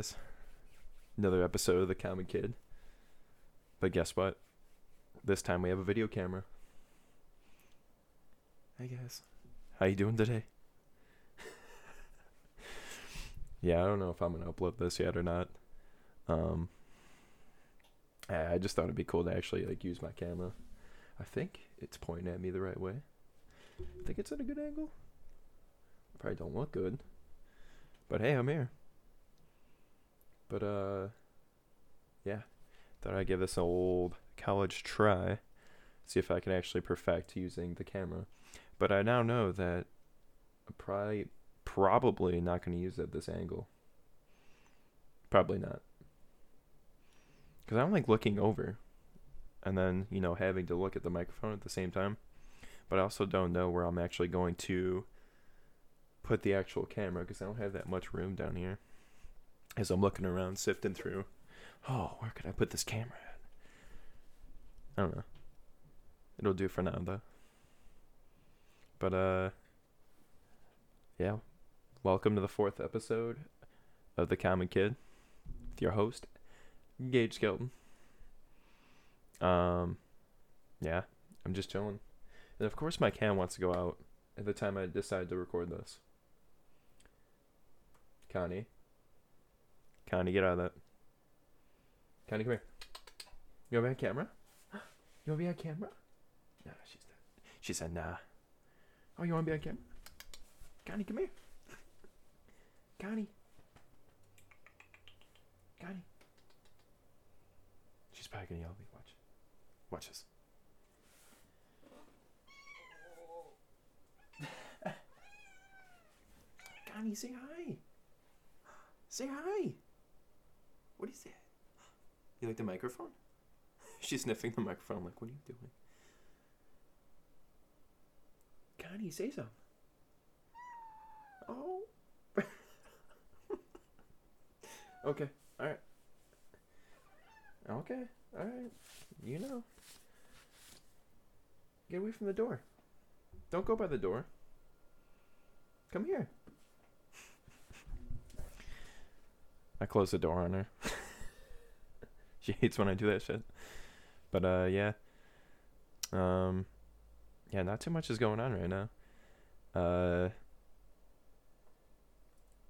What's going on, guys? Another episode of The Common Kid. But guess what? This time we have a video camera. Hey guys, how you doing today? yeah, I don't know if I'm gonna upload this yet or not. Um, I I just thought it'd be cool to actually like use my camera. I think it's pointing at me the right way. I think it's at a good angle. Probably don't look good. But hey, I'm here. But uh yeah. Thought I'd give this old college try. See if I can actually perfect using the camera. But I now know that I'm probably probably not gonna use it at this angle. Probably not. Cause I don't like looking over and then, you know, having to look at the microphone at the same time. But I also don't know where I'm actually going to put the actual camera because I don't have that much room down here. As I'm looking around, sifting through, oh, where could I put this camera at? I don't know. It'll do for now though. But uh, yeah. Welcome to the fourth episode of the Common Kid with your host, Gage Skelton. Um, yeah, I'm just chilling, and of course my cam wants to go out at the time I decide to record this. Connie. Connie, get out of that. Connie, come here. You want to be on camera? You want to be on camera? No, she's not. She said, nah. Oh, you want to be on camera? Connie, come here. Connie. Connie. She's probably going to yell at me. Watch. Watch this. Connie, say hi. Say hi. What is that? You say? You like the microphone? She's sniffing the microphone. I'm like, what are you doing? Can Connie, say something. Oh. okay. All right. Okay. All right. You know. Get away from the door. Don't go by the door. Come here. I close the door on her. she hates when I do that shit. But uh yeah. Um yeah, not too much is going on right now. Uh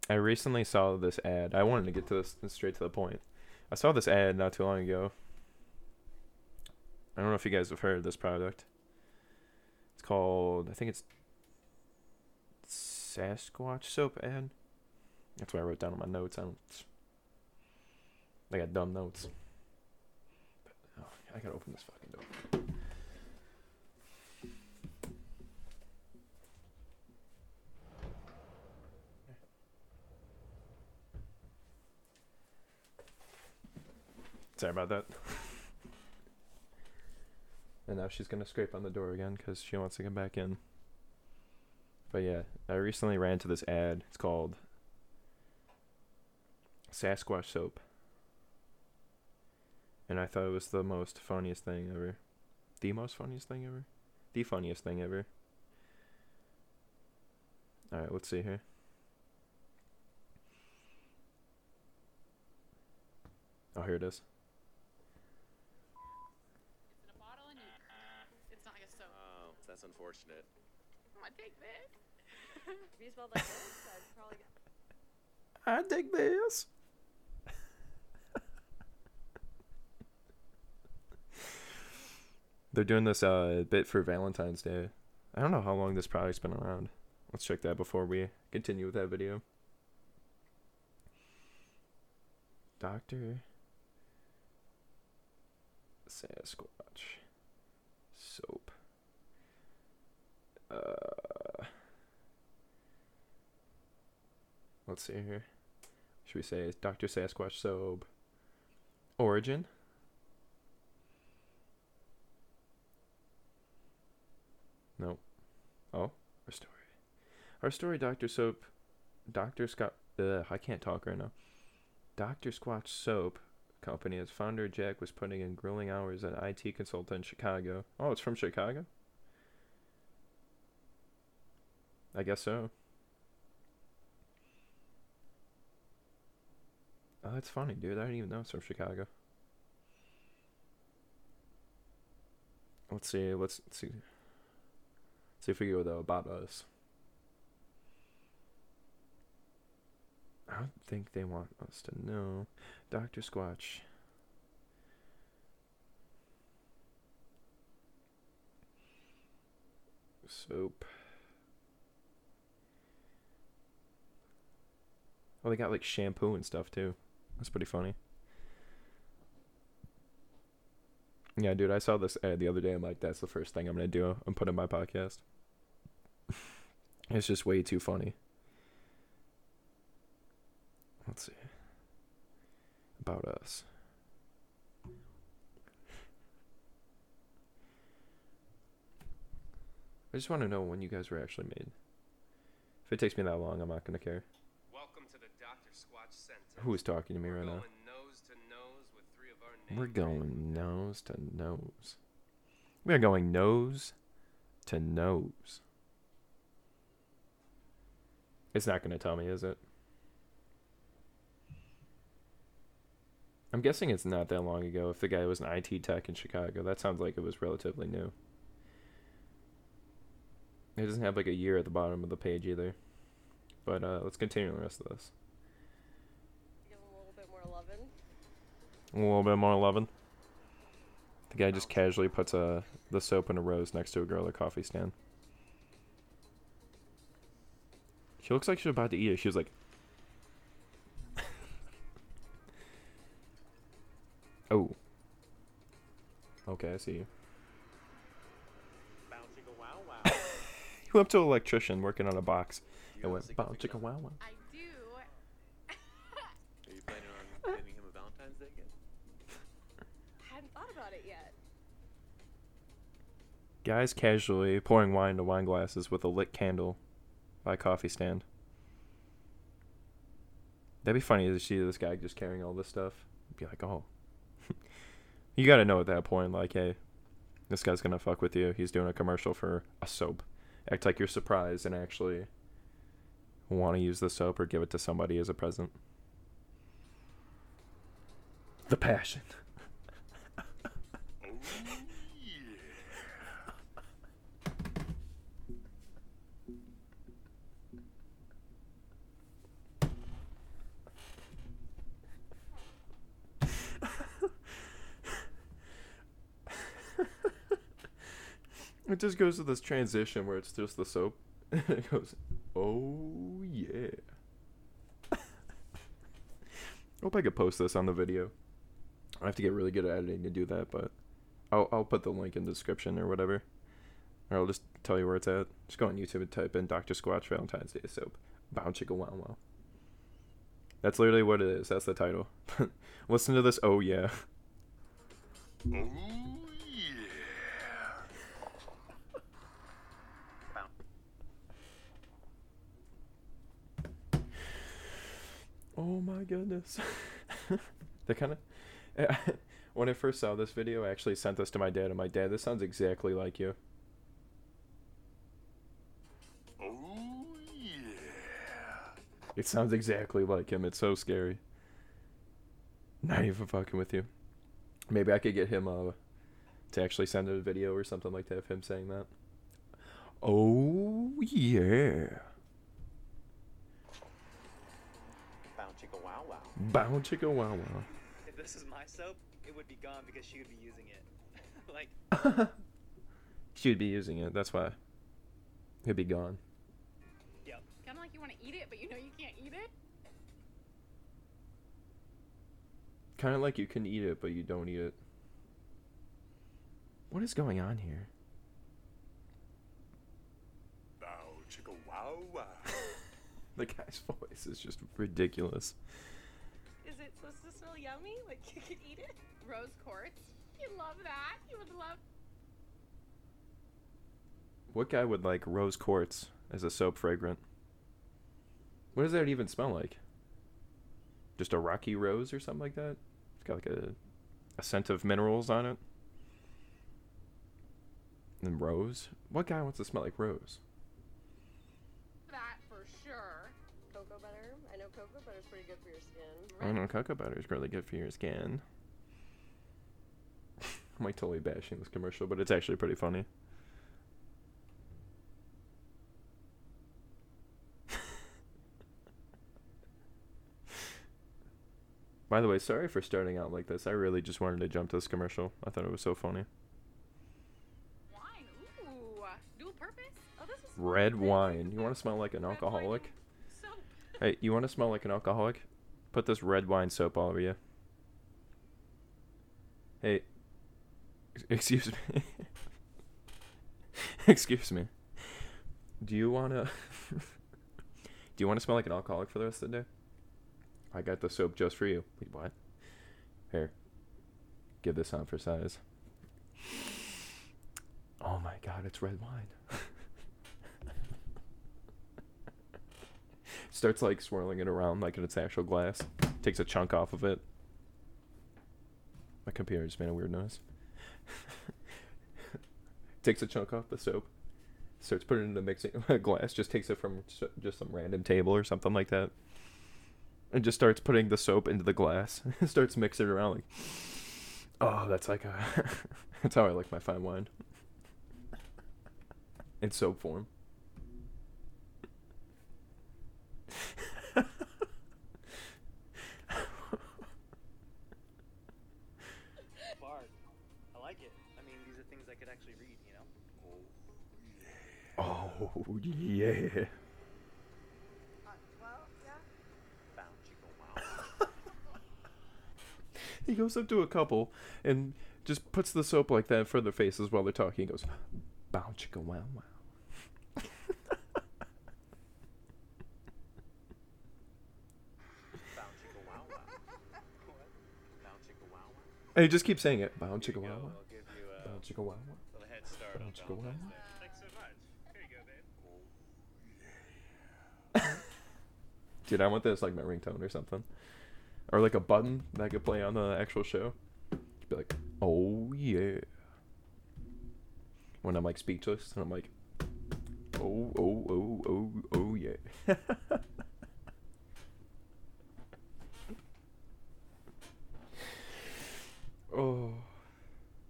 I recently saw this ad. I wanted to get to this straight to the point. I saw this ad not too long ago. I don't know if you guys have heard of this product. It's called I think it's Sasquatch soap ad. That's what I wrote down on my notes. I don't I got dumb notes. But, oh, I gotta open this fucking door. Sorry about that. and now she's gonna scrape on the door again because she wants to come back in. But yeah, I recently ran into this ad. It's called Sasquatch soap and I thought it was the most funniest thing ever. The most funniest thing ever? The funniest thing ever. Alright, let's see here. Oh, here it is. It's in a bottle and you. Uh, it's not like a soap. Oh, that's unfortunate. I'm gonna take this. If you spelled like this, I'd probably get. I dig this. They're doing this uh, bit for Valentine's Day. I don't know how long this product's been around. Let's check that before we continue with that video. Doctor Sasquatch soap. Uh, let's see here. Should we say Doctor Sasquatch soap? Origin. Nope. Oh, our story. Our story, Doctor Soap, Doctor Scott. Ugh, I can't talk right now. Doctor Squatch Soap Company, its founder Jack was putting in grueling hours an IT consultant in Chicago. Oh, it's from Chicago. I guess so. Oh, that's funny, dude. I didn't even know it's from Chicago. Let's see. Let's see. See if we go though about us. I don't think they want us to know. Dr. Squatch. Soap. Oh, they got like shampoo and stuff too. That's pretty funny. Yeah, dude, I saw this ad the other day. I'm like, that's the first thing I'm gonna do. I'm putting my podcast. It's just way too funny. Let's see. About us. I just want to know when you guys were actually made. If it takes me that long, I'm not gonna care. Welcome to the Dr. Squatch Center. Who is talking to me We're right now? nose to nose with three of our We're going nose to nose. We are going nose to nose. It's not going to tell me, is it? I'm guessing it's not that long ago. If the guy was an IT tech in Chicago, that sounds like it was relatively new. It doesn't have like a year at the bottom of the page either. But uh, let's continue the rest of this. Give a little bit more loving. A little bit more loving. The guy just casually puts uh, the soap and a rose next to a girl at a coffee stand. She looks like she's about to eat it. She was like, "Oh, okay, I see you." Bouncing a wow wow. You went up to an electrician working on a box. You It went sick bow chicka wow wow. I do. Are you planning on giving him a Valentine's Day gift? I hadn't thought about it yet. Guys casually pouring wine into wine glasses with a lit candle by coffee stand. That'd be funny to see this guy just carrying all this stuff. Be like, oh. you gotta know at that point, like, hey, this guy's gonna fuck with you. He's doing a commercial for a soap. Act like you're surprised and actually want to use the soap or give it to somebody as a present. The passion. It just goes to this transition where it's just the soap. and it goes, oh yeah. Hope I could post this on the video. I have to get really good at editing to do that, but I'll I'll put the link in the description or whatever. Or I'll just tell you where it's at. Just go on YouTube and type in Dr. Squatch Valentine's Day soap. Bow chicka wow wow. That's literally what it is. That's the title. Listen to this. Oh yeah. Oh, Oh my goodness. they kind of. when I first saw this video, I actually sent this to my dad, and my dad, this sounds exactly like you. Oh yeah. It sounds exactly like him. It's so scary. Not even fucking with you. Maybe I could get him uh, to actually send a video or something like that of him saying that. Oh yeah. Bound chicka wow wow. Bow chicka wow wow. If this is my soap, it would be gone because she would be using it. like, She would be using it. That's why. It'd be gone. yep. Kind of like you want to eat it, but you know you can't eat it. Kind of like you can eat it, but you don't eat it. What is going on here? Bow chicka wow wow. The guy's voice is just ridiculous. Is it supposed to smell yummy? Like you could eat it? Rose quartz. You love that. You would love. What guy would like rose quartz as a soap fragrant? What does that even smell like? Just a rocky rose or something like that? It's got like a, a scent of minerals on it. And rose? What guy wants to smell like rose? I know cocoa butter is really good for your skin. I'm like totally bashing this commercial, but it's actually pretty funny. By the way, sorry for starting out like this. I really just wanted to jump to this commercial. I thought it was so funny. Wine. Ooh. Dual purpose. Oh, this is Red wine. You want to smell like an alcoholic? Hey, you want to smell like an alcoholic? Put this red wine soap all over you. Hey, excuse me. excuse me. Do you want to Do you want to smell like an alcoholic for the rest of the day? I got the soap just for you. Wait, what? Here. Give this on for size. Oh my god, it's red wine. Starts like swirling it around like in its actual glass. Takes a chunk off of it. My computer just made a weird noise. takes a chunk off the soap. Starts putting it in the mixing glass. Just takes it from just some random table or something like that. And just starts putting the soap into the glass. starts mixing it around like. Oh, that's like a. that's how I like my fine wine. In soap form. Bard. I like it. I mean, these are things I could actually read, you know? Oh yeah. Uh, well, yeah. Bow chicka wow wow. He goes up to a couple and just puts the soap like that for their faces while they're talking. He goes, "Bow chicka wow wow." Bow chicka wow wow. Bow chicka wow wow. And he just keeps saying it. Bow chicka wow go. wow. I'll give you a Bow chicka wow wow. little head start Bow chicka wow Valentine's wow. Day. Thanks so much. Here you go, babe. Dude, I want this like my ringtone or something, or like a button that I could play on the actual show. Be like, "Oh yeah." When I'm like speechless and I'm like, "Oh oh oh oh oh yeah." oh,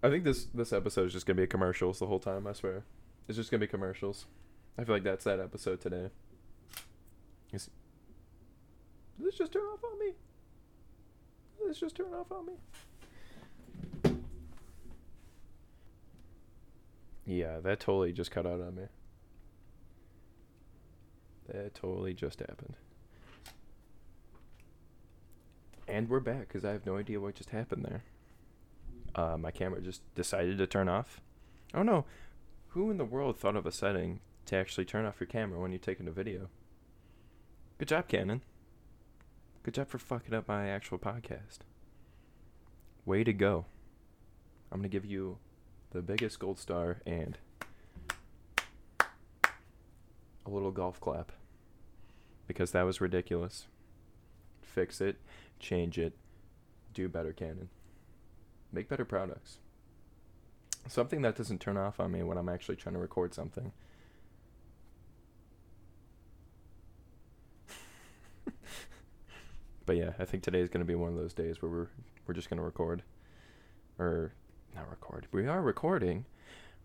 I think this this episode is just gonna be commercials the whole time. I swear, it's just gonna be commercials. I feel like that's that episode today. Is did this just turn off on me? Did this just turn off on me? Yeah, that totally just cut out on me. That totally just happened. And we're back because I have no idea what just happened there. Uh, my camera just decided to turn off. Oh no, who in the world thought of a setting to actually turn off your camera when you're taking a video? Good job, Canon. Good job for fucking up my actual podcast. Way to go. I'm going to give you the biggest gold star and a little golf clap. Because that was ridiculous. Fix it, change it, do better, Canon. Make better products. Something that doesn't turn off on me when I'm actually trying to record something. but yeah, I think today is going to be one of those days where we're we're just going to record, or not record. We are recording.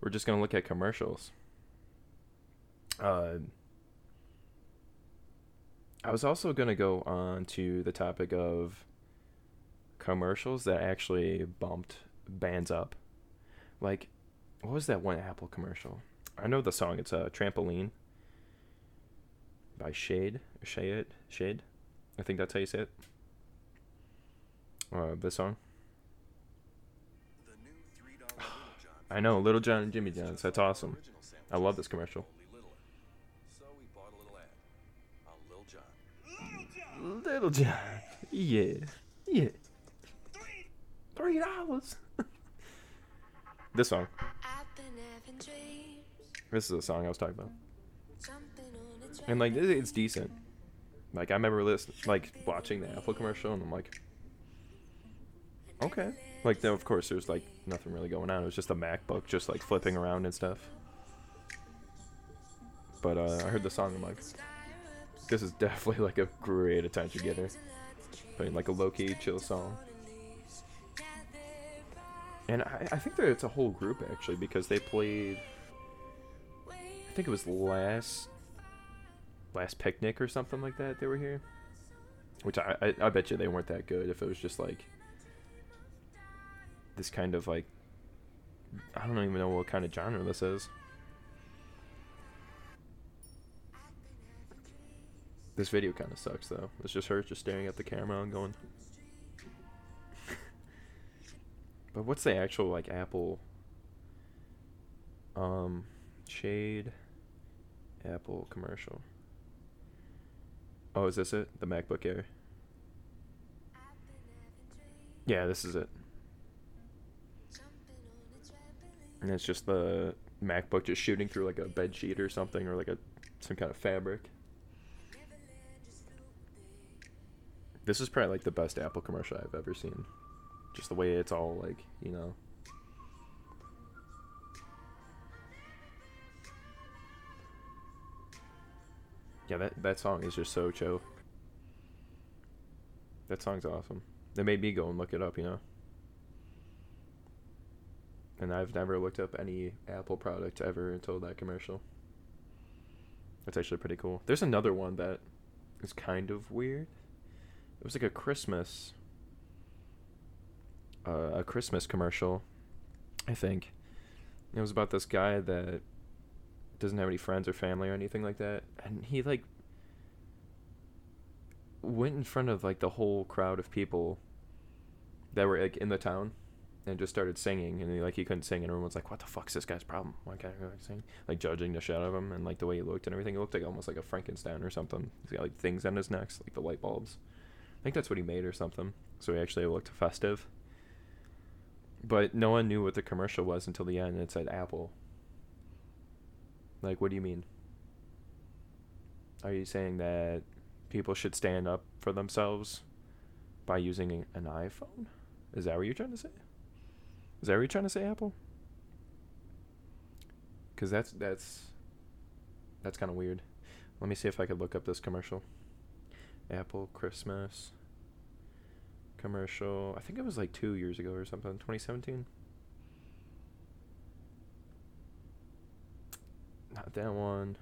We're just going to look at commercials. Uh, I was also going to go on to the topic of commercials that actually bumped bands up. Like, what was that one Apple commercial? I know the song. It's a trampoline by SHAED, SHAED, SHAED. I think that's how you say it. Uh, this song. I know, Little John and Jimmy John's. That's awesome. I love this commercial. Little John. Little John. Yeah. Yeah. Three dollars. this song. This is the song I was talking about. a. And like, it's decent. Like, I remember listen, like watching the Apple commercial, and I'm like, okay. Like, then of course, there's like nothing really going on. It was just a MacBook, just like flipping around and stuff. But uh, I heard the song, I'm like, This is definitely like a great attention getter. Playing like a low key chill song. And I, I think that it's a whole group actually because they played. I think it was last last picnic or something like that. They were here, which I I, I bet you they weren't that good if it was just like this kind of like I don't even know what kind of genre this is. This video kind of sucks though. It's just her just staring at the camera and going. But what's the actual like Apple um SHAED Apple commercial? Oh, is this it? The MacBook Air. Yeah, this is it. And it's just the MacBook just shooting through like a bed sheet or something or like a some kind of fabric. This is probably like the best Apple commercial I've ever seen. Just the way it's all like, you know. Yeah, that that song is just so chill. That song's awesome. They made me go and look it up, you know. And I've never looked up any Apple product ever until that commercial. That's actually pretty cool. There's another one that is kind of weird. It was like a Christmas uh, a Christmas commercial, I think. It was about this guy that doesn't have any friends or family or anything like that, and he like went in front of like the whole crowd of people that were like in the town and just started singing and he, like he couldn't sing and everyone was like what the fuck's this guy's problem? Why can't he like sing? Like judging the shit out of him and like the way he looked and everything. It looked like almost like a frankenstein or something. He's got like things on his neck like the light bulbs. I think that's what he made or something. So he actually looked festive but no one knew what the commercial was until the end and it said apple like what do you mean are you saying that people should stand up for themselves by using an iphone is that what you're trying to say is that what you're trying to say, Apple? Because that's that's that's kind of weird. Let me see if I could look up this commercial. Apple Christmas commercial. I think it was like two years ago or something. 2017. Not that one.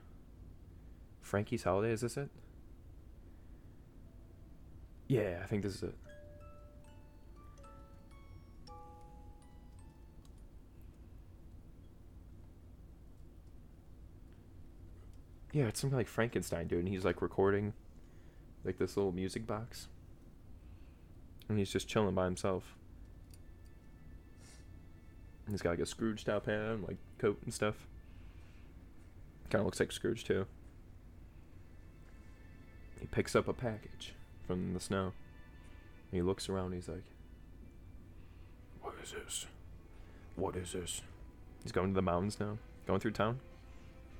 Frankie's Holiday. Is this it? Yeah, I think this is it. Yeah, it's something like Frankenstein, dude, and he's like recording like this little music box. And he's just chilling by himself. He's got like a Scrooge top hat and like coat and stuff. Kinda looks like Scrooge too. He picks up a package from the snow. He looks around he's like What is this? What is this? He's going to the mountains now. Going through town.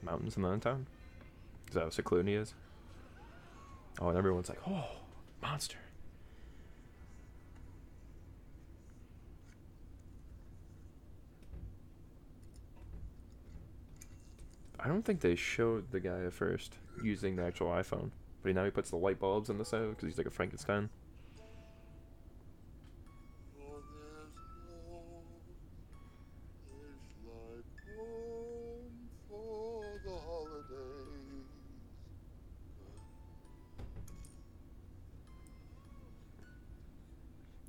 Mountains and then town. Is that what Clooney is? Oh, and everyone's like, oh, monster. I don't think they showed the guy at first using the actual iPhone, but now he puts the light bulbs on the side because he's like a Frankenstein.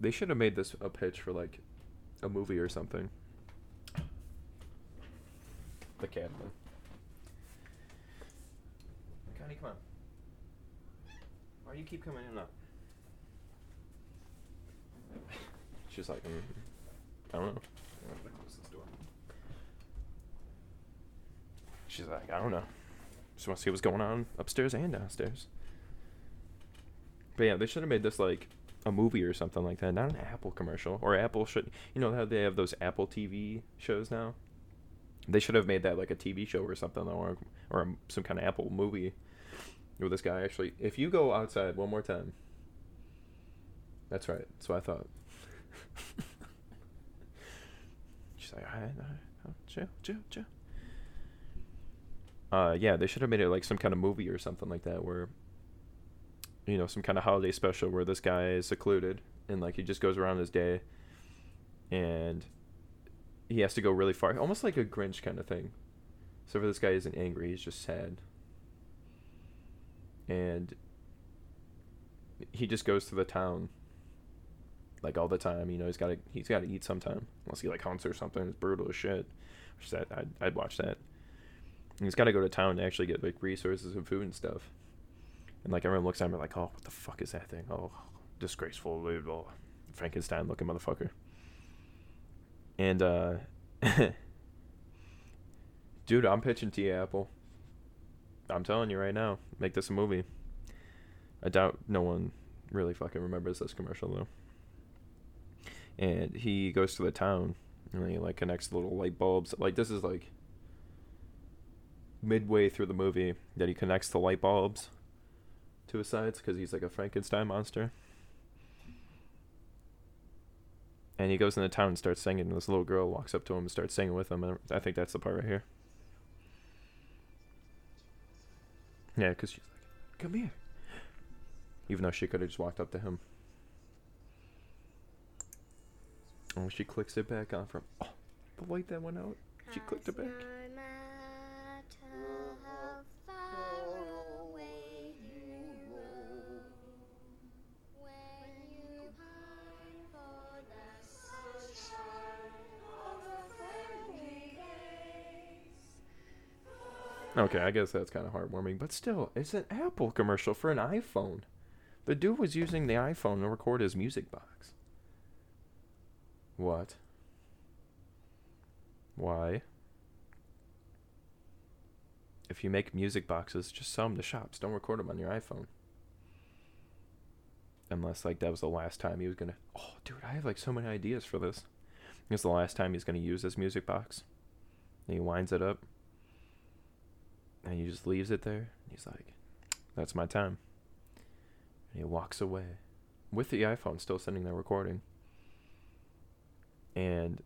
They should have made this a pitch for like a movie or something. The cat Come on. Why do you keep coming in and? She's like, mm, I don't know. Close this door. She's like, I don't know. Just want to see what's going on upstairs and downstairs. But yeah, they should have made this like a movie or something like that, not an Apple commercial. Or Apple should, you know how they have those Apple TV shows now. They should have made that like a TV show or something, or or some kind of Apple movie with this guy. Actually, if you go outside one more time, that's right. So I thought. She's like, all right, oh, chill, chill, chill. Uh, yeah, they should have made it like some kind of movie or something like that, where you know, some kind of holiday special where this guy is secluded and like he just goes around his day and he has to go really far, almost like a Grinch kind of thing. So for this guy isn't angry, he's just sad. And he just goes to the town like all the time. You know, he's got to he's got to eat sometime, unless he like hunts or something. It's brutal as shit. Which that I'd, I'd watch that. And he's got to go to town to actually get like resources and food and stuff. And like everyone looks at him like, oh, what the fuck is that thing? Oh, disgraceful, blah. Frankenstein looking motherfucker. And uh, dude, I'm pitching to Apple. I'm telling you right now, make this a movie. I doubt no one really fucking remembers this commercial though. And he goes to the town and he like connects the little light bulbs. Like this is like midway through the movie that he connects the light bulbs to his sides because he's like a Frankenstein monster. And he goes into town and starts singing. And this little girl walks up to him and starts singing with him. And I think that's the part right here. Yeah, because she's like, "Come here," even though she could have just walked up to him. Oh, she clicks it back on from. Oh, the light that went out. She clicked it back. Okay, I guess that's kind of heartwarming, but still, it's an Apple commercial for an iPhone. The dude was using the iPhone to record his music box. What? Why? If you make music boxes, just sell them to shops. Don't record them on your iPhone. Unless, like, that was the last time he was gonna. Oh, dude, I have, like, so many ideas for this. It's the last time he's gonna use this music box. And he winds it up and he just leaves it there. He's like, "That's my time." And he walks away with the iPhone still sending there recording. And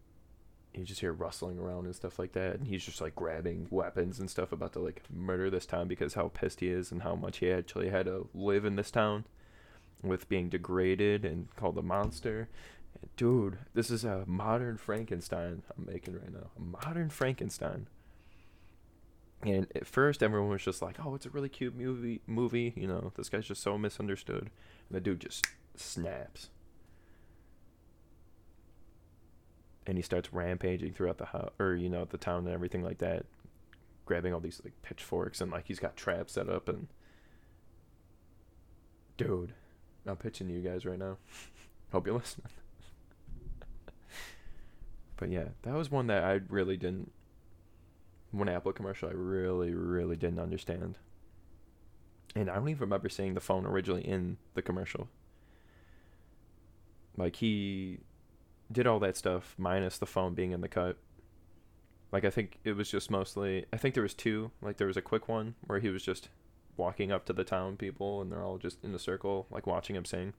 you just hear rustling around and stuff like that, and he's just like grabbing weapons and stuff, about to like murder this town because how pissed he is and how much he actually had to live in this town with being degraded and called a monster. Dude, this is a modern Frankenstein I'm making right now. A modern Frankenstein. And at first, everyone was just like, "Oh, it's a really cute movie." Movie, you know, this guy's just so misunderstood. And the dude just snaps, and he starts rampaging throughout the house, or you know, the town and everything like that, grabbing all these like pitchforks and like he's got traps set up and. Dude, I'm pitching to you guys right now. Hope you're listening. but yeah, that was one that I really didn't one Apple commercial I really, really didn't understand. And I don't even remember seeing the phone originally in the commercial. Like he did all that stuff minus the phone being in the cut. Like I think it was just mostly I think there was two. Like there was a quick one where he was just walking up to the town people and they're all just in a circle like watching him sing.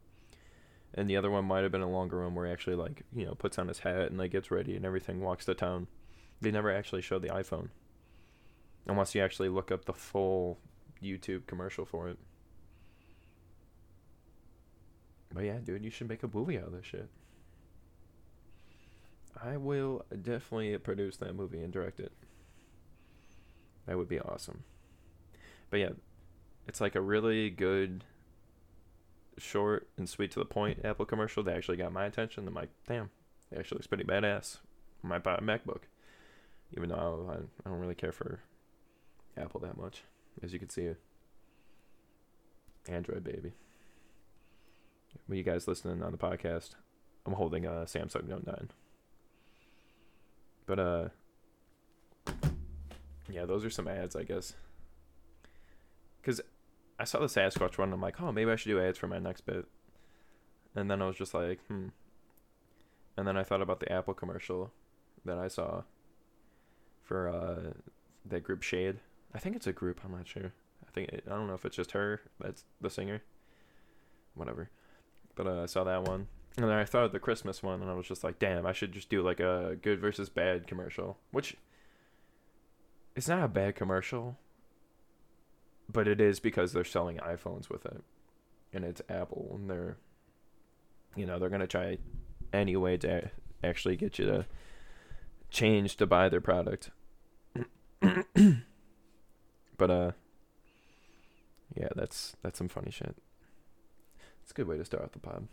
And the other one might have been a longer one where he actually like, you know, puts on his hat and like gets ready and everything, walks to town. They never actually showed the iPhone. Unless you actually look up the full YouTube commercial for it. But yeah, dude, you should make a movie out of this shit. I will definitely produce that movie and direct it. That would be awesome. But yeah, it's like a really good, short and sweet to the point Apple commercial that actually got my attention. I'm like, damn, it actually looks pretty badass. I might buy a MacBook. Even though I, I don't really care for Apple that much. As you can see, Android baby. When you guys listening on the podcast, I'm holding a Samsung Note 9. But uh yeah, those are some ads, I guess. Cuz I saw the Sasquatch one and I'm like, "Oh, maybe I should do ads for my next bit." And then I was just like, "Hmm." And then I thought about the Apple commercial that I saw for uh that group SHAED I think it's a group. I'm not sure. I think it, I don't know if it's just her. That's the singer. Whatever. But uh, I saw that one, and then I thought of the Christmas one, and I was just like, damn, I should just do like a good versus bad commercial. Which it's not a bad commercial, but it is because they're selling iPhones with it. and it's Apple, and they're, you know, they're gonna try any way to actually get you to change to buy their product. but uh, yeah, that's that's some funny shit. It's a good way to start off the pod.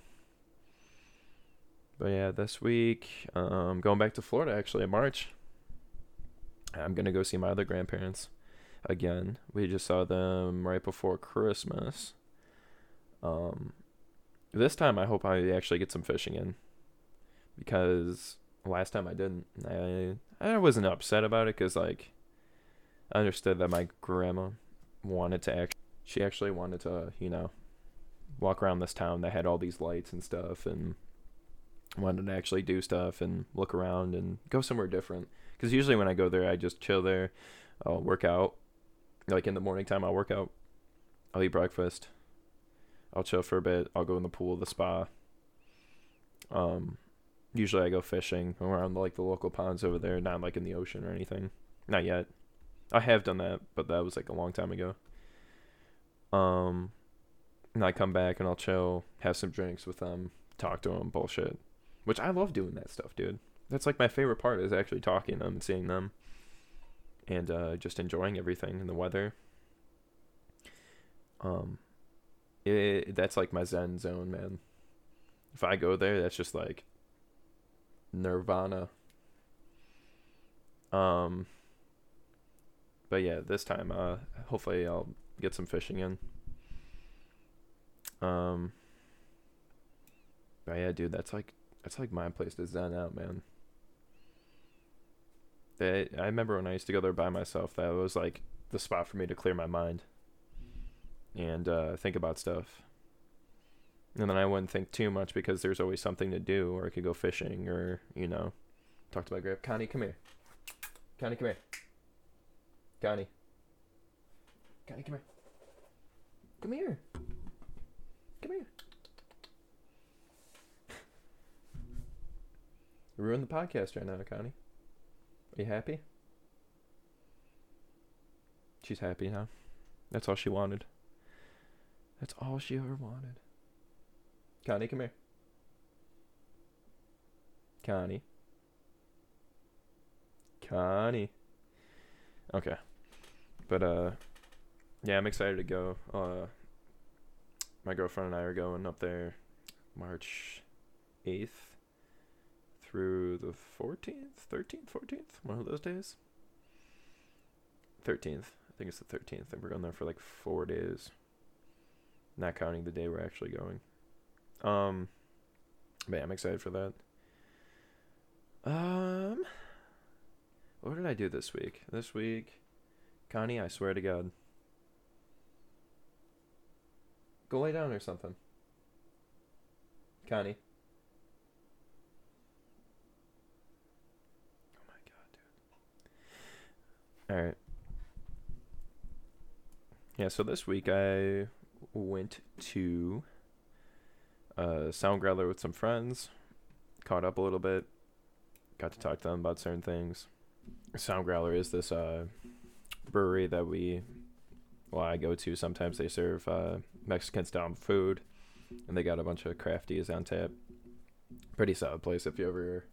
But yeah, this week, um, going back to Florida actually in March. I'm gonna go see my other grandparents again. We just saw them right before Christmas. Um, this time I hope I actually get some fishing in because last time I didn't. I I wasn't upset about it because like I understood that my grandma wanted to act. She actually wanted to you know walk around this town that had all these lights and stuff and wanted to actually do stuff and look around and go somewhere different. Because usually when I go there, I just chill there, I'll work out. Like in the morning time, I'll work out. I'll eat breakfast. I'll chill for a bit. I'll go in the pool, the spa. Um, usually I go fishing around like the local ponds over there, not like in the ocean or anything. Not yet. I have done that, but that was like a long time ago. Um, and I come back and I'll chill, have some drinks with them, talk to them, bullshit. Which I love doing that stuff, dude. That's like my favorite part is actually talking to them and seeing them. And uh, just enjoying everything and the weather. Um it, that's like my zen zone, man. If I go there, that's just like nirvana. Um but yeah, this time uh hopefully I'll get some fishing in. Um but yeah, dude, that's like that's like my place to zen out, man. They, I remember when I used to go there by myself, that was like the spot for me to clear my mind and uh, think about stuff. And then I wouldn't think too much because there's always something to do, or I could go fishing, or you know, talk to my grandpa. Connie, come here. Connie, come here. Connie. Connie, come here. Come here. Come here. Ruin the podcast right now, Connie. Are you happy? She's happy, huh? That's all she wanted. That's all she ever wanted. Connie, come here. Connie. Connie. Okay. But uh yeah, I'm excited to go. Uh my girlfriend and I are going up there March 8th through the 14th, 13th, 14th, one of those days. 13th. I think it's the 13th. And we're going there for like 4 days. Not counting the day we're actually going. Um but yeah, I'm excited for that. Um What did I do this week? This week Connie, I swear to God. Go lay down or something. Connie. Oh my god, dude. Alright. Yeah, so this week I went to uh, Sound Growler with some friends, caught up a little bit, got to talk to them about certain things. Sound Growler is this uh, brewery that we, well, I go to. Sometimes they serve uh, Mexican style food, and they got a bunch of crafties on tap. Pretty solid place if you ever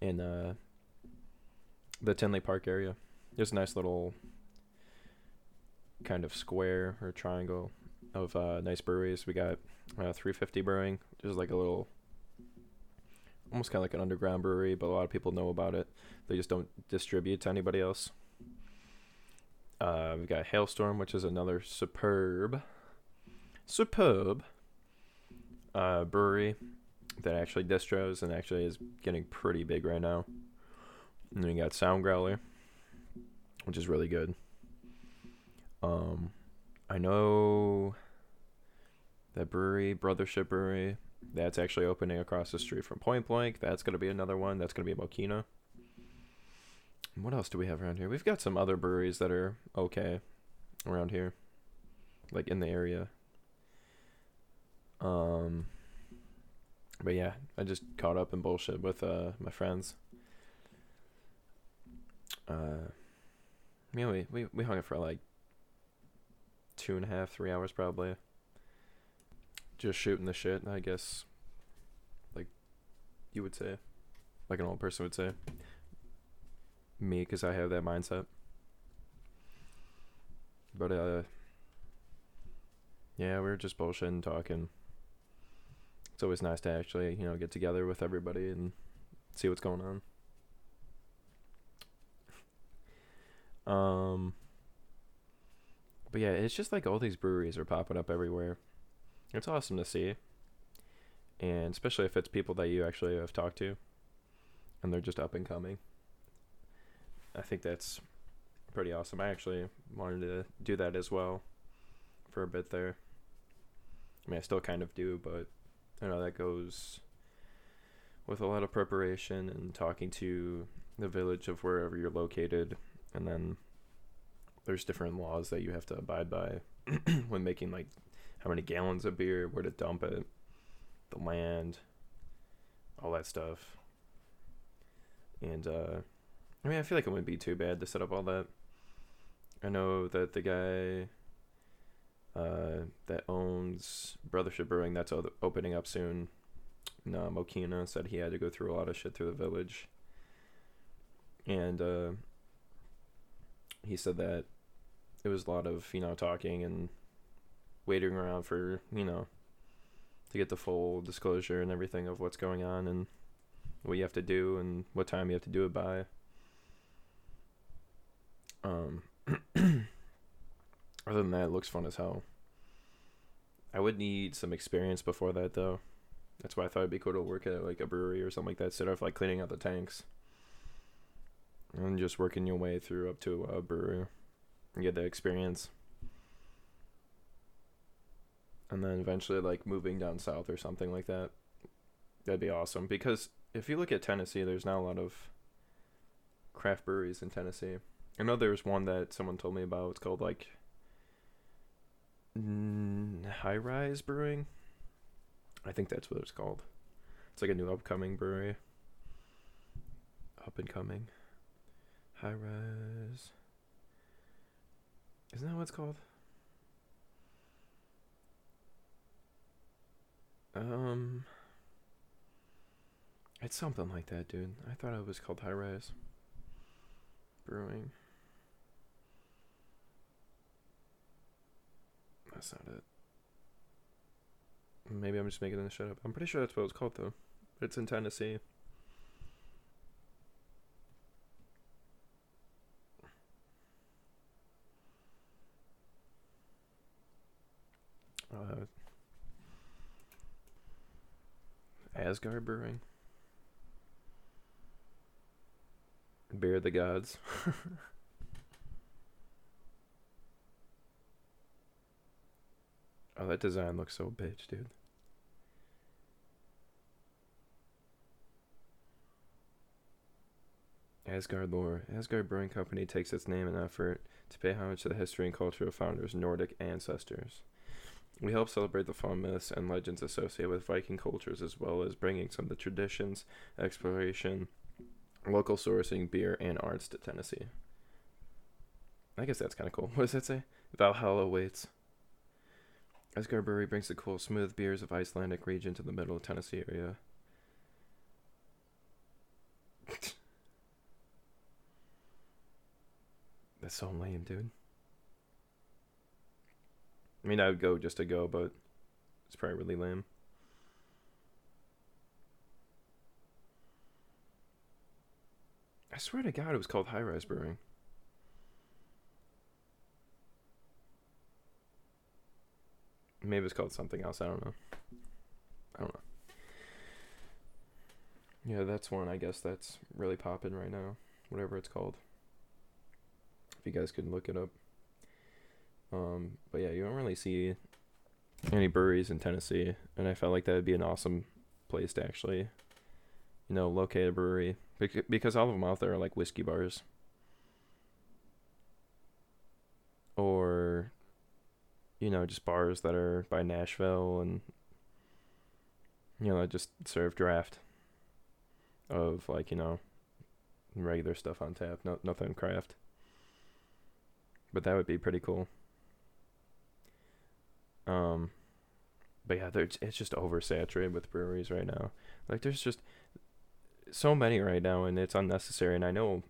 in uh, the Tinley Park area. There's a nice little kind of square or triangle of uh, nice breweries. We got uh, 350 Brewing, which is like a little, almost kind of like an underground brewery, but a lot of people know about it. They just don't distribute to anybody else. Uh, we've got Hailstorm, which is another superb, superb uh, brewery that actually distros and actually is getting pretty big right now. And then we got Sound Growler, which is really good. Um, I know that brewery, Brothership Brewery, that's actually opening across the street from Point Blank. That's going to be another one. That's going to be a Mokina. What else do we have around here? We've got some other breweries that are okay around here, like in the area. Um, but yeah, I just caught up in bullshit with uh my friends. Uh, yeah, we we we hung it for like two and a half, three hours probably. Just shooting the shit, I guess. Like you would say, like an old person would say. Me, because I have that mindset. But uh, yeah, we were just bullshitting, talking. It's always nice to actually, you know, get together with everybody and see what's going on. Um, but yeah, it's just like all these breweries are popping up everywhere. It's awesome to see, and especially if it's people that you actually have talked to, and they're just up and coming. I think that's pretty awesome. I actually wanted to do that as well for a bit there. I mean, I still kind of do, but I know that goes with a lot of preparation and talking to the village of wherever you're located, and then there's different laws that you have to abide by when making like how many gallons of beer, where to dump it, the land, all that stuff. And uh I mean, I feel like it wouldn't be too bad to set up all that. I know that the guy uh, that owns Brothership Brewing that's opening up soon. No, Mokina said he had to go through a lot of shit through the village, and uh, he said that it was a lot of you know talking and waiting around for you know to get the full disclosure and everything of what's going on and what you have to do and what time you have to do it by. Um, other than that, it looks fun as hell. I would need some experience before that, though. That's why I thought it'd be cool to work at like a brewery or something like that, instead of like cleaning out the tanks and just working your way through up to a brewery and get the experience. And then eventually, like moving down south or something like that. That'd be awesome because if you look at Tennessee, there's not a lot of craft breweries in Tennessee. I know there's one that someone told me about. It's called like High Rise Brewing. I think that's what it's called. It's like a new upcoming brewery. Up and coming. High Rise. Isn't that what it's called? Um. It's something like that, dude. I thought it was called High Rise Brewing. That's not it. Maybe I'm just making this shit up. I'm pretty sure that's what it's called though. It's in Tennessee. Uh, Asgard Brewing. Beer of the Gods. oh, that design looks so bitch, dude. Asgard lore. Asgard Brewing Company takes its name and effort to pay homage to the history and culture of founders' Nordic ancestors. We help celebrate the fun myths and legends associated with Viking cultures, as well as bringing some of the traditions, exploration, local sourcing, beer, and arts to Tennessee. I guess that's kind of cool. What does that say? Valhalla waits. Asgard Brewery brings the cool, smooth beers of Icelandic region to the middle of Tennessee area. That's so lame, dude. I mean, I would go just to go, but it's probably really lame. I swear to God, it was called High Rise Brewing. Maybe it's called something else. I don't know. I don't know. Yeah, that's one. I guess that's really popping right now. Whatever it's called. If you guys could look it up. Um, but yeah, you don't really see any breweries in Tennessee, and I felt like that would be an awesome place to actually, you know, locate a brewery Bec- because all of them out there are like whiskey bars or you know just bars that are by Nashville and you know just serve draft of like you know regular stuff on tap, no nothing craft. But that would be pretty cool. Um, but yeah, it's just oversaturated with breweries right now. Like there's just so many right now, and it's unnecessary. And I know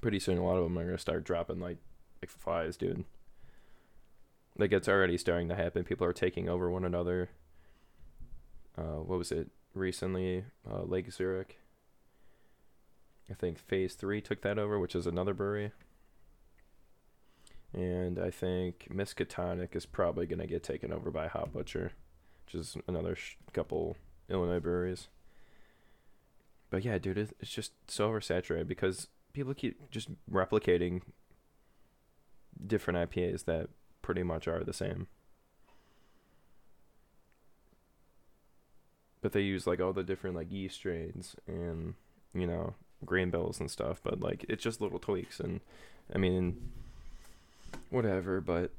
pretty soon a lot of them are gonna start dropping like like flies, dude. Like it's already starting to happen. People are taking over one another. Uh, what was it recently? Uh, Lake Zurich. I think Phase Three took that over, which is another brewery. And I think Miskatonic is probably gonna get taken over by Hop Butcher, which is another sh- couple Illinois breweries. But yeah, dude, it's just so oversaturated because people keep just replicating different IPAs that pretty much are the same. But they use like all the different like yeast strains and you know grain bills and stuff. But like it's just little tweaks and I mean whatever. But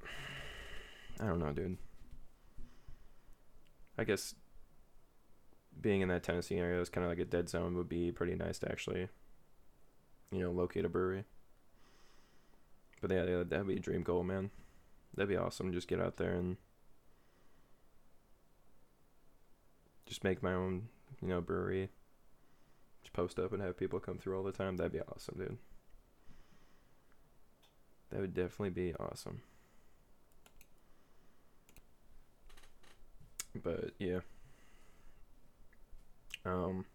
I don't know, dude. I guess being in that Tennessee area is kind of like a dead zone would be pretty nice to actually you know locate a brewery. But yeah, yeah, that'd be a dream goal, man. That'd be awesome. Just get out there and just make my own, you know, brewery. Just post up and have people come through all the time. That'd be awesome, dude. That would definitely be awesome. But yeah. Um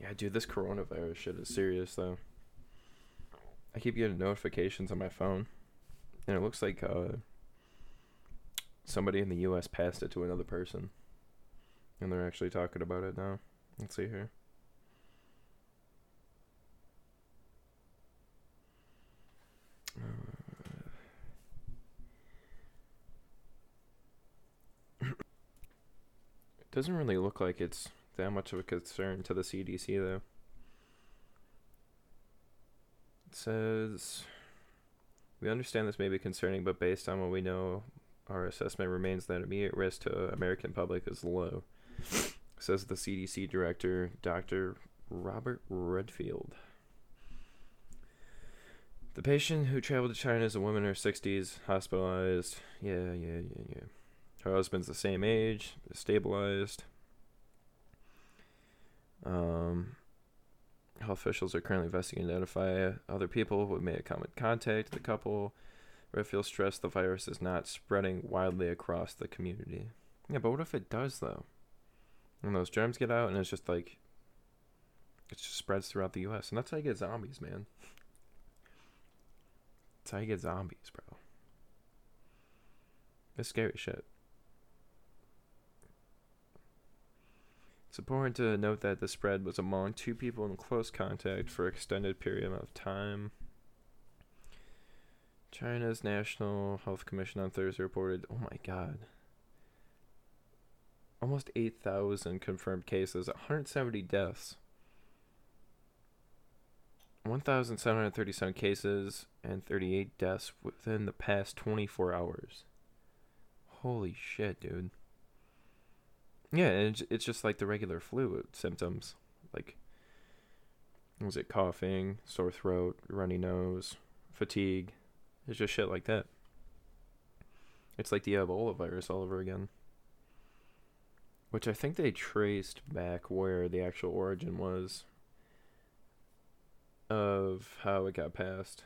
Yeah, dude, this coronavirus shit is serious though. I keep getting notifications on my phone, and it looks like uh, somebody in the U.S. passed it to another person, and they're actually talking about it now. Let's see here. Doesn't really look like it's that much of a concern to the CDC, though. It says, We understand this may be concerning, but based on what we know, our assessment remains that immediate risk to American public is low, says the CDC director, Dr. Robert Redfield. The patient who traveled to China is a woman in her 60s, hospitalized. Yeah, yeah, yeah, yeah. Her husband's the same age, stabilized. Um, health officials are currently investigating to identify other people who made a common contact. With the couple, Redfield stressed the virus is not spreading widely across the community. Yeah, but what if it does though? And those germs get out, and it's just like it just spreads throughout the U.S. And that's how you get zombies, man. That's how you get zombies, bro. It's scary shit. It's important to note that the spread was among two people in close contact for extended period of time. China's National Health Commission on Thursday reported, oh my god, almost 8,000 confirmed cases, 170 deaths. 1,737 cases and 38 deaths within the past 24 hours. Holy shit, dude. Yeah, it's, it's just like the regular flu symptoms. Like, was it coughing, sore throat, runny nose, fatigue? It's just shit like that. It's like the Ebola virus all over again. Which I think they traced back where the actual origin was of how it got passed.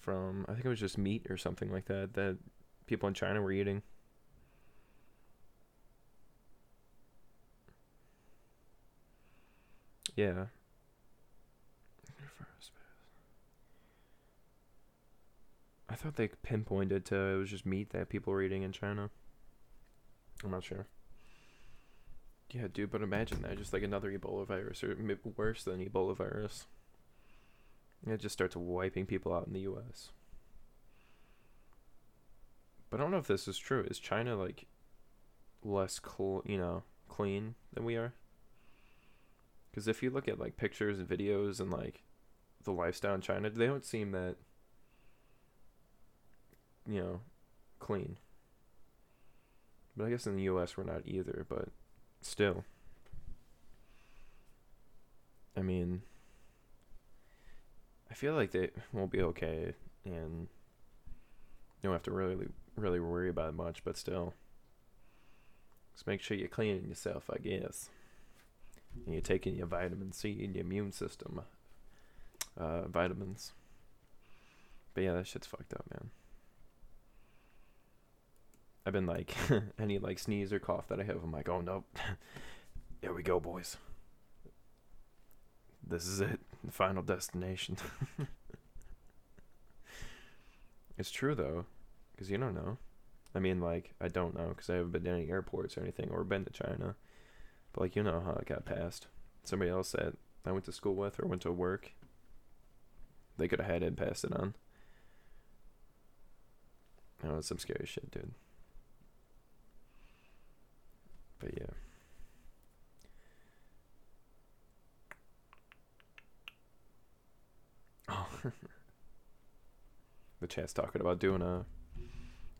From, I think it was just meat or something like that that people in China were eating. Yeah. I thought they pinpointed to it was just meat that people were eating in China. I'm not sure. Yeah, dude, but imagine that just like another Ebola virus or worse than Ebola virus. It just starts wiping people out in the U.S. But I don't know if this is true. Is China like less cl- you know, clean than we are? Because if you look at like pictures and videos and like the lifestyle in China, they don't seem that you know clean. But I guess in the U.S. we're not either. But still, I mean, I feel like they won't be okay, and you don't have to really really worry about it much, but still. Just make sure you're cleaning yourself, I guess. And you're taking your vitamin C and your immune system uh, vitamins. But yeah, that shit's fucked up, man. I've been like, any like sneeze or cough that I have, I'm like, oh no, here we go, boys. This is it, final destination. it's true though, because you don't know. I mean, like, I don't know because I haven't been to any airports or anything or been to China. Like, you know how it got passed. Somebody else that I went to school with or went to work, they could have had it passed it on. Oh, it's some scary shit, dude. But yeah. Oh. the chat's talking about doing a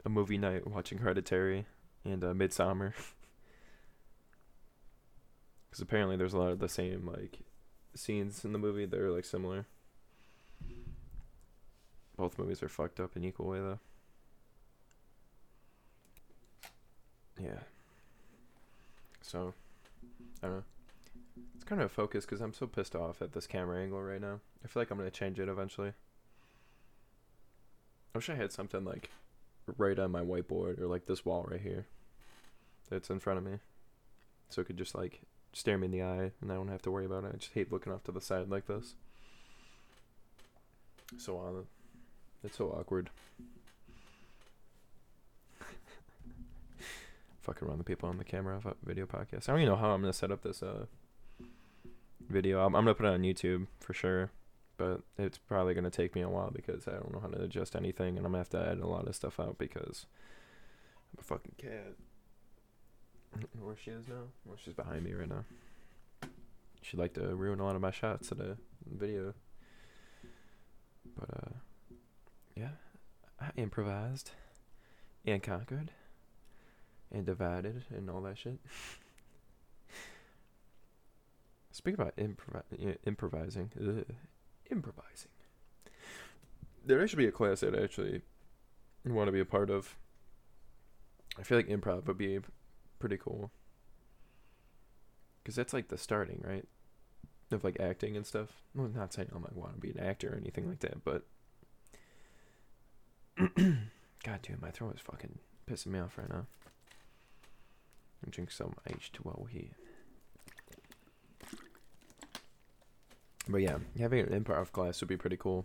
a movie night watching Hereditary and uh, Midsommar. Because apparently there's a lot of the same like scenes in the movie that are like similar. Both movies are fucked up in equal way though. Yeah. So, I don't know. It's kind of a focus because I'm so pissed off at this camera angle right now. I feel like I'm gonna change it eventually. I wish I had something like right on my whiteboard or like this wall right here that's in front of me, so it could just like stare me in the eye and I don't have to worry about it. I just hate looking off to the side like this. So uh, it's so awkward. Fucking run the people on the camera video podcast. I don't even know how I'm gonna set up this uh video. I'm, I'm gonna put it on YouTube for sure, but it's probably gonna take me a while because I don't know how to adjust anything, and I'm gonna have to add a lot of stuff out because I'm a fucking cat. Where she is now. Well, she's behind me right now. She'd like to ruin a lot of my shots of the video. But, uh, yeah. I improvised and conquered and divided and all that shit. Speaking about improvi- improvising, ugh, improvising. There should be a class that I actually want to be a part of. I feel like improv would be pretty cool. Because that's like the starting, right? Of like acting and stuff. Well, I'm not saying I'm like want to be an actor or anything like that, but. God damn, my throat is fucking pissing me off right now. I'm drink some H2O here. But yeah, having an improv class would be pretty cool.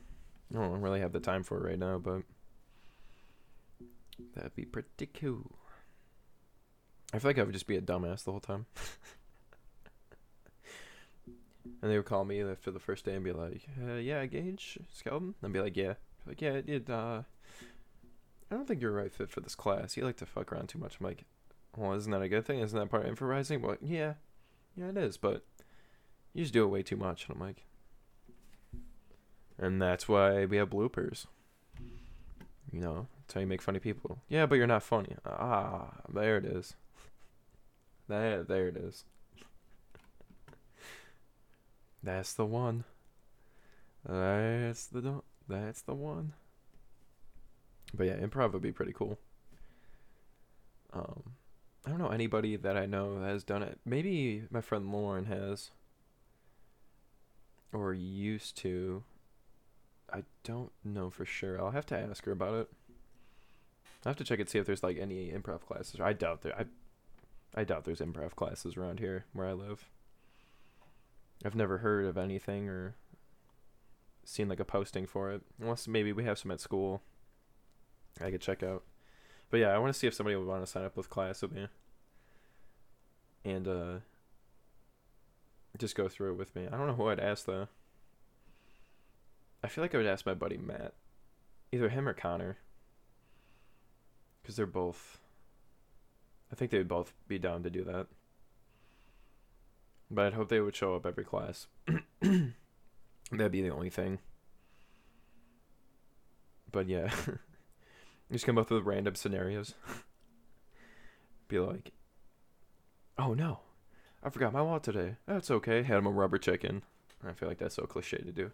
I don't really have the time for it right now, but that'd be pretty cool. I feel like I would just be a dumbass the whole time. and they would call me after the first day and be like, uh, "Yeah, Gage Skelton," and I'd be like, "Yeah." Like, yeah, it. Uh, I don't think you're right fit for this class. You like to fuck around too much. I'm like, well, isn't that a good thing? Isn't that part of improvising? Well, yeah, yeah, it is. But you just do it way too much. And I'm like, and that's why we have bloopers. You know, that's how you make funny people. Yeah, but you're not funny. Ah, there it is. There, there it is. That's the one. That's the do- that's the one. But yeah, improv would be pretty cool. Um, I don't know anybody that I know has done it. Maybe my friend Lauren has, or used to. I don't know for sure. I'll have to ask her about it. I have to check and see if there's like any improv classes. I doubt there. I, I doubt there's improv classes around here where I live. I've never heard of anything or seen like a posting for it. Unless maybe we have some at school. I could check out. But yeah, I want to see if somebody would want to sign up with class with me. And uh just go through it with me. I don't know who I'd ask though. I feel like I would ask my buddy Matt. Either him or Connor. Cuz they're both I think they would both be down to do that. But I'd hope they would show up every class. That'd be the only thing. But yeah. Just come up with random scenarios. be like, oh no, I forgot my wallet today. That's okay. Had him a rubber chicken. I feel like that's so cliche to do.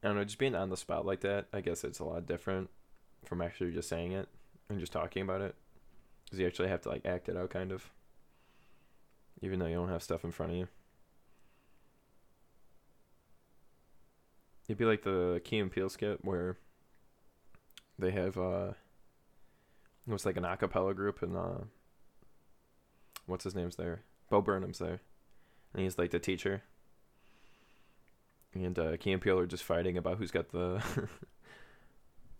I don't know, just being on the spot like that, I guess it's a lot different from actually just saying it and just talking about it. Because you actually have to like act it out, kind of. Even though you don't have stuff in front of you. It'd be like the Key and Peele skit where they have uh it was like an a cappella group and uh what's his name's there? Bo Burnham's there. And he's like the teacher. And uh Key and Peele are just fighting about who's got the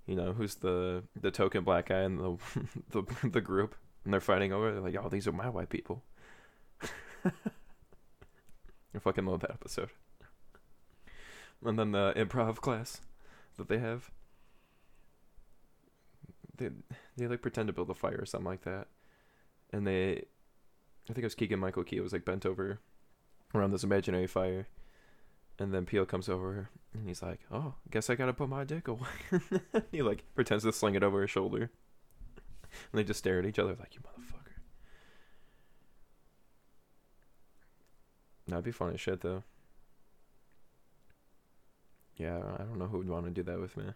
you know, who's the the token black guy in the the the group. And they're fighting over it. They're like, Oh, these are my white people. I fucking love that episode. And then the improv class that they have. They they like pretend to build a fire or something like that. And they I think it was Keegan Michael Key it was like bent over around this imaginary fire. And then Peele comes over and he's like, Oh, guess I gotta put my dick away He like pretends to sling it over his shoulder. And they just stare at each other like, You motherfucker. That'd be funny shit though. Yeah, I don't know who would want to do that with me.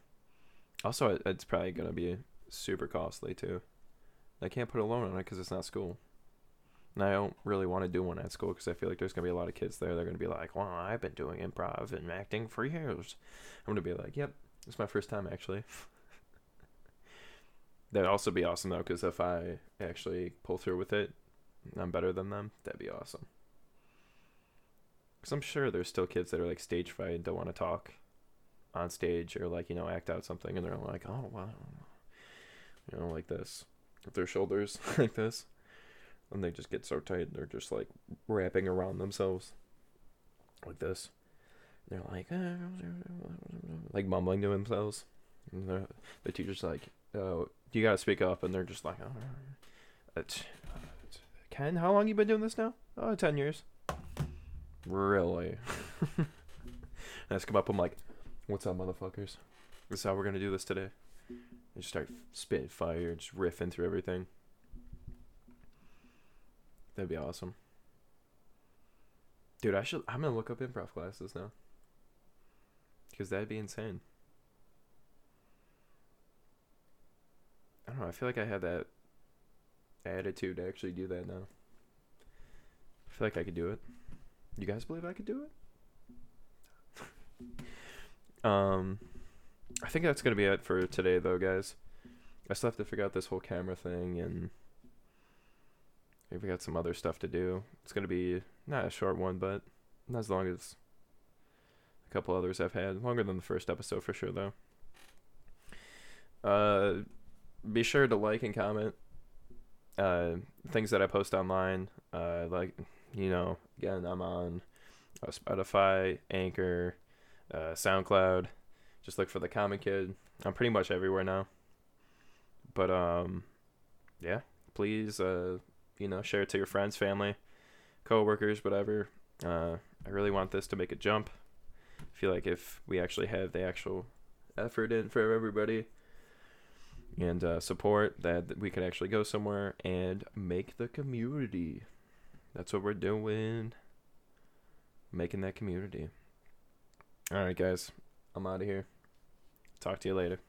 Also, it's probably gonna be super costly too. I can't put a loan on it because it's not school. And I don't really want to do one at school because I feel like there's gonna be a lot of kids there. They're gonna be like, "Well, I've been doing improv and acting for years." I'm gonna be like, "Yep, it's my first time actually." That'd also be awesome though, because if I actually pull through with it, I'm better than them. That'd be awesome. Because I'm sure there's still kids that are like stage fright and don't want to talk on stage or like you know act out something, and they're like, "Oh wow," you know, like this with their shoulders like this, and they just get so tight they're just like wrapping around themselves like this. They're like, like mumbling to themselves. And the the teacher's like, "Oh, you gotta speak up," and they're just like, "Oh, Ken, how long you been doing this now? Oh, 10 years. Really? I come up, I'm like, what's up, motherfuckers? This is how we're gonna do this today. And just start spitting fire, just riffing through everything. That'd be awesome. Dude, I should. I'm gonna look up improv classes now. Because that'd be insane. I don't know. I feel like I have that attitude to actually do that now. I feel like I could do it. You guys believe I could do it? um, I think that's gonna be it for today, though, guys. I still have to figure out this whole camera thing, and maybe we got some other stuff to do. It's gonna be not a short one, but not as long as a couple others I've had. Longer than the first episode for sure, though. Uh, be sure to like and comment uh, things that I post online. Uh, like, you know, again, I'm on uh, Spotify, Anchor, uh, SoundCloud. Just look for the Common Kid. I'm pretty much everywhere now. But um, yeah, please, uh, you know, share it to your friends, family, coworkers, whatever. Uh, I really want this to make a jump. I feel like if we actually have the actual effort in for everybody and uh, support that we could actually go somewhere and make the community. That's what we're doing. Making that community. All right, guys. I'm out of here. Talk to you later.